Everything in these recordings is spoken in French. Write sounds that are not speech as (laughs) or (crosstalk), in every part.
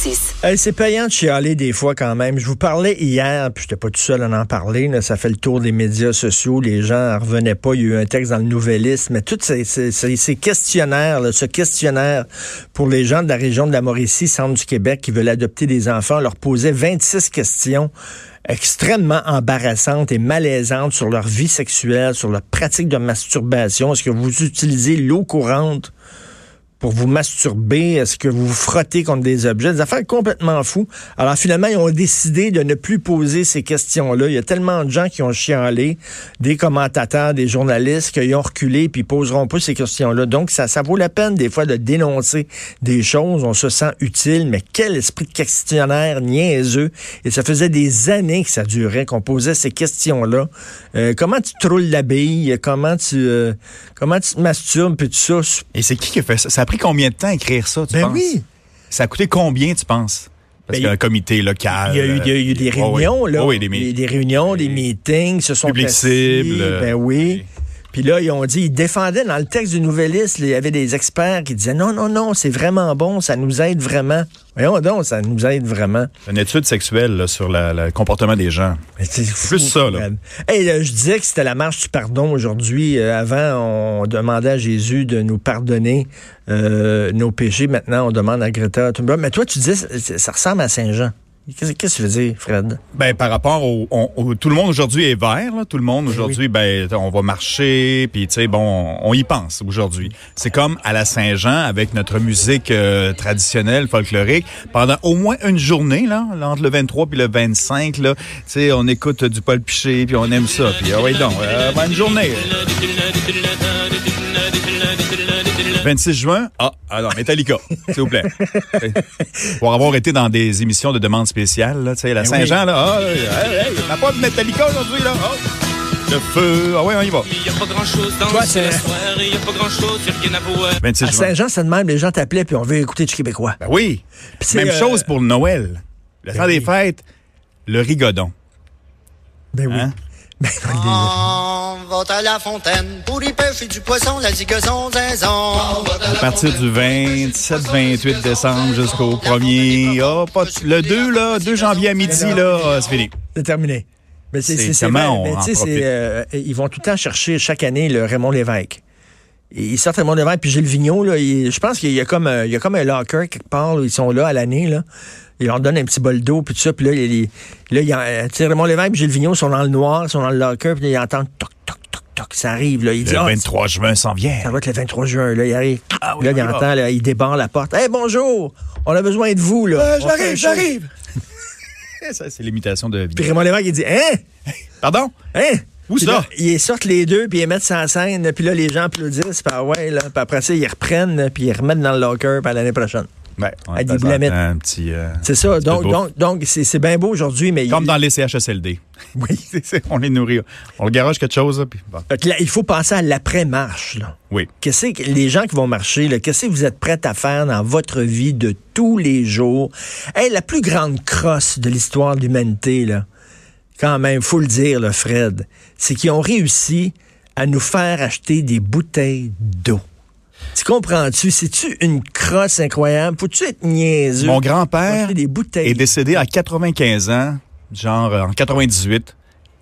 98.7. Hey, c'est payant de chialer des fois quand même. Je vous parlais hier, puis j'étais pas tout seul à en parler. ça fait le tour des médias sociaux. Les gens en revenaient pas. Il y a eu un texte dans le Nouvelliste. Mais tous ces, questionnaires, ce questionnaire pour les gens de la région de la Mauricie, centre du Québec, qui veulent adopter des enfants, leur posait 26 questions extrêmement embarrassantes et malaisantes sur leur vie sexuelle, sur leur pratique de masturbation. Est-ce que vous utilisez l'eau courante pour vous masturber? Est-ce que vous vous frottez contre des objets? Des affaires complètement fous. Alors finalement, ils ont décidé de ne plus poser ces questions-là. Il y a tellement de gens qui ont chialé, des commentateurs, des journalistes, qui ont reculé puis poseront pas ces questions-là. Donc, ça, ça vaut la peine des fois de dénoncer des choses. On se sent utile, mais quel esprit de questionnaire niaiseux. Et ça faisait des années que ça durait, qu'on posait ces questions-là. Euh, comment tu troules la bille? Comment tu, euh, comment tu te masturbes? Puis tout ça. Et c'est qui qui fait ça? Pris combien de temps à écrire ça, tu Ben penses? oui. Ça a coûté combien, tu penses? Parce Ben, qu'il y a un comité local. Il y a eu, il y a eu des euh, réunions, là. Oui, des, des réunions, des meetings, se sont Public cible, euh, Ben oui. Puis là, ils ont dit, ils défendaient dans le texte du Nouvelliste, il y avait des experts qui disaient non, non, non, c'est vraiment bon, ça nous aide vraiment. Voyons donc, ça nous aide vraiment. Une étude sexuelle là, sur la- le comportement des gens. C'est plus ça, là. Hey, euh, je disais que c'était la marche du pardon aujourd'hui. Euh, avant, on demandait à Jésus de nous pardonner euh, nos péchés. Maintenant, on demande à Greta Thunberg. Mais toi, tu ça, ça ressemble à Saint-Jean. Qu'est-ce que tu veux dire, Fred? Ben, par rapport au, on- au- tout le monde aujourd'hui est vert, là. tout le monde aujourd'hui, ben, on va marcher, puis tu sais, bon, on, y pense aujourd'hui. C'est comme à la Saint-Jean avec notre musique euh, traditionnelle folklorique. Pendant au moins une journée, là, là, entre le 23 puis le 25, là, tu sais, on écoute du Paul Piché, puis on aime ça, puis ah ouais donc, euh, bonne journée. 26 juin, ah, alors Metallica, (laughs) s'il vous plaît. Pour avoir été dans des émissions de demande spéciale, là, tu sais, la Ben Saint-Jean, là, ah, hey, hey, on n'a pas de Metallica aujourd'hui, là. Ah, le feu, ah ouais, on y va. Il y a pas grand chose dans Toi, c'est- il y a pas grand chose, y'a rien à voir. 26 À juin. Saint-Jean, c'est de même, les gens t'appelaient puis on veut écouter du québécois. Ben oui. Même euh, chose pour le Noël. Le temps oui. des fêtes, le rigodon. Ben oui. Hein? Ben, On va à la fontaine y pêcher du poisson, la zigazon, zinzon. À partir du 27-28 décembre jusqu'au 1er, ah, pas le 2, là, 2 janvier à midi, là, ah, c'est fini. c'est terminé. Mais c'est, comment on Mais en euh, ils vont tout le temps chercher chaque année le Raymond Lévesque. Et Ils sortent Raymond Lévesque puis Gilles Vigneault, là, il- je pense qu'il y a comme un, il y a comme un locker quelque part, là, ils sont là à l'année, là. Ils leur donnent un petit bol d'eau, puis tout ça, puis là, il- il- là, il y a, euh, Raymond Lévesque et Gilles Vigneault sont dans le noir, ils sont dans le locker, puis là, ils entendent toc, toc, ça arrive, là. Le Ah, 23 juin s'en vient. Ça va être le 23 juin, là, il arrive. Ah oui, là, il entend, là, il débarre la porte. Hey, bonjour! On a besoin de vous, là. Euh, un show. (laughs) Ça, c'est l'imitation de Puis Raymond Lévesque, il dit, hein? Pardon? Hein? Où Puis ça? là, ils sortent les deux, puis ils mettent ça en scène, puis là, les gens applaudissent, puis ah ouais, là, puis après ça, ils reprennent, puis ils remettent dans le locker, puis l'année prochaine. Ben, on À des attend boulemettes. Un petit, euh, C'est ça. petit Donc, bouffe. donc, donc c'est c'est bien beau aujourd'hui, mais Comme il, dans les CHSLD. (laughs) Oui, (laughs) on les nourrit. On le garage quelque chose, là, puis bon. Fait que là, il faut penser à l'après-marche. là. Oui. Qu'est-ce que les gens qui vont marcher, là, qu'est-ce que vous êtes prêts à faire dans votre vie de tous les jours? Hey, la plus grande crosse de l'histoire de l'humanité, là, quand même, faut le dire, là, Fred, c'est qu'ils ont réussi à nous faire acheter des bouteilles d'eau. Tu comprends-tu? C'est-tu une crosse incroyable? Faut-tu être niaiseux? Mon grand-père est décédé à 95 ans, genre euh, en 98,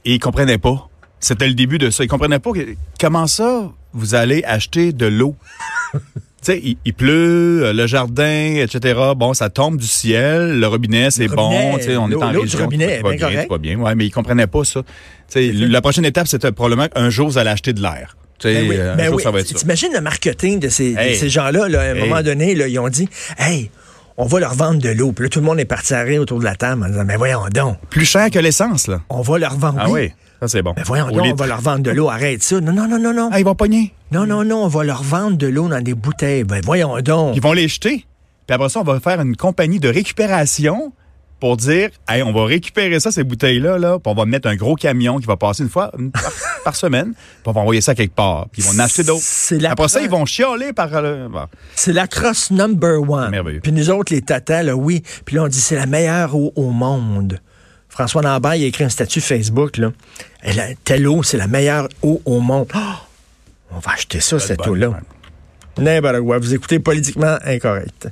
et il comprenait pas. C'était le début de ça. Il comprenait pas que- comment ça vous allez acheter de l'eau? (laughs) tu sais, il, il pleut, euh, le jardin, etc. Bon, ça tombe du ciel, le robinet, c'est bon. robinet, on est en l'eau du région, robinet est bien bien, correct. va bien. Ouais, mais il comprenait pas ça. Tu sais, la prochaine étape, c'était probablement qu'un jour, vous allez acheter de l'air. Tu sais, Ben oui, oui. T'imagines le marketing de ces, de Hey. ces gens-là, là, à un Hey. moment donné, là, ils ont dit Hey, on va leur vendre de l'eau. Puis là, tout le monde est parti à rire autour de la table en disant Mais voyons donc, Plus cher que l'essence, là. on va leur vendre. Ah oui, ça c'est bon. Mais voyons Au donc, on va leur vendre de l'eau. Arrête ça. Non, non, non, non, non. Ah, ils vont pogner. Non, non, non, on va leur vendre de l'eau dans des bouteilles. Ben voyons donc. Ils vont les jeter. Puis après ça, on va faire une compagnie de récupération pour dire, hey, on va récupérer ça, ces bouteilles-là, là, puis on va mettre un gros camion qui va passer une fois une par, (laughs) par semaine, puis on va envoyer ça quelque part, puis ils vont en acheter d'autres. C'est la Après ça, ils vont chialer par... le- bon. C'est la crosse number one. Merveilleux. Puis nous autres, les tatas, là, oui. Puis là, on dit c'est la meilleure eau au monde. François Lambert, il a écrit un statut Facebook, là. Elle a- telle eau, c'est la meilleure eau au monde. Ah! on va acheter ça, cette eau-là. N'importe quoi. Vous écoutez politiquement incorrect.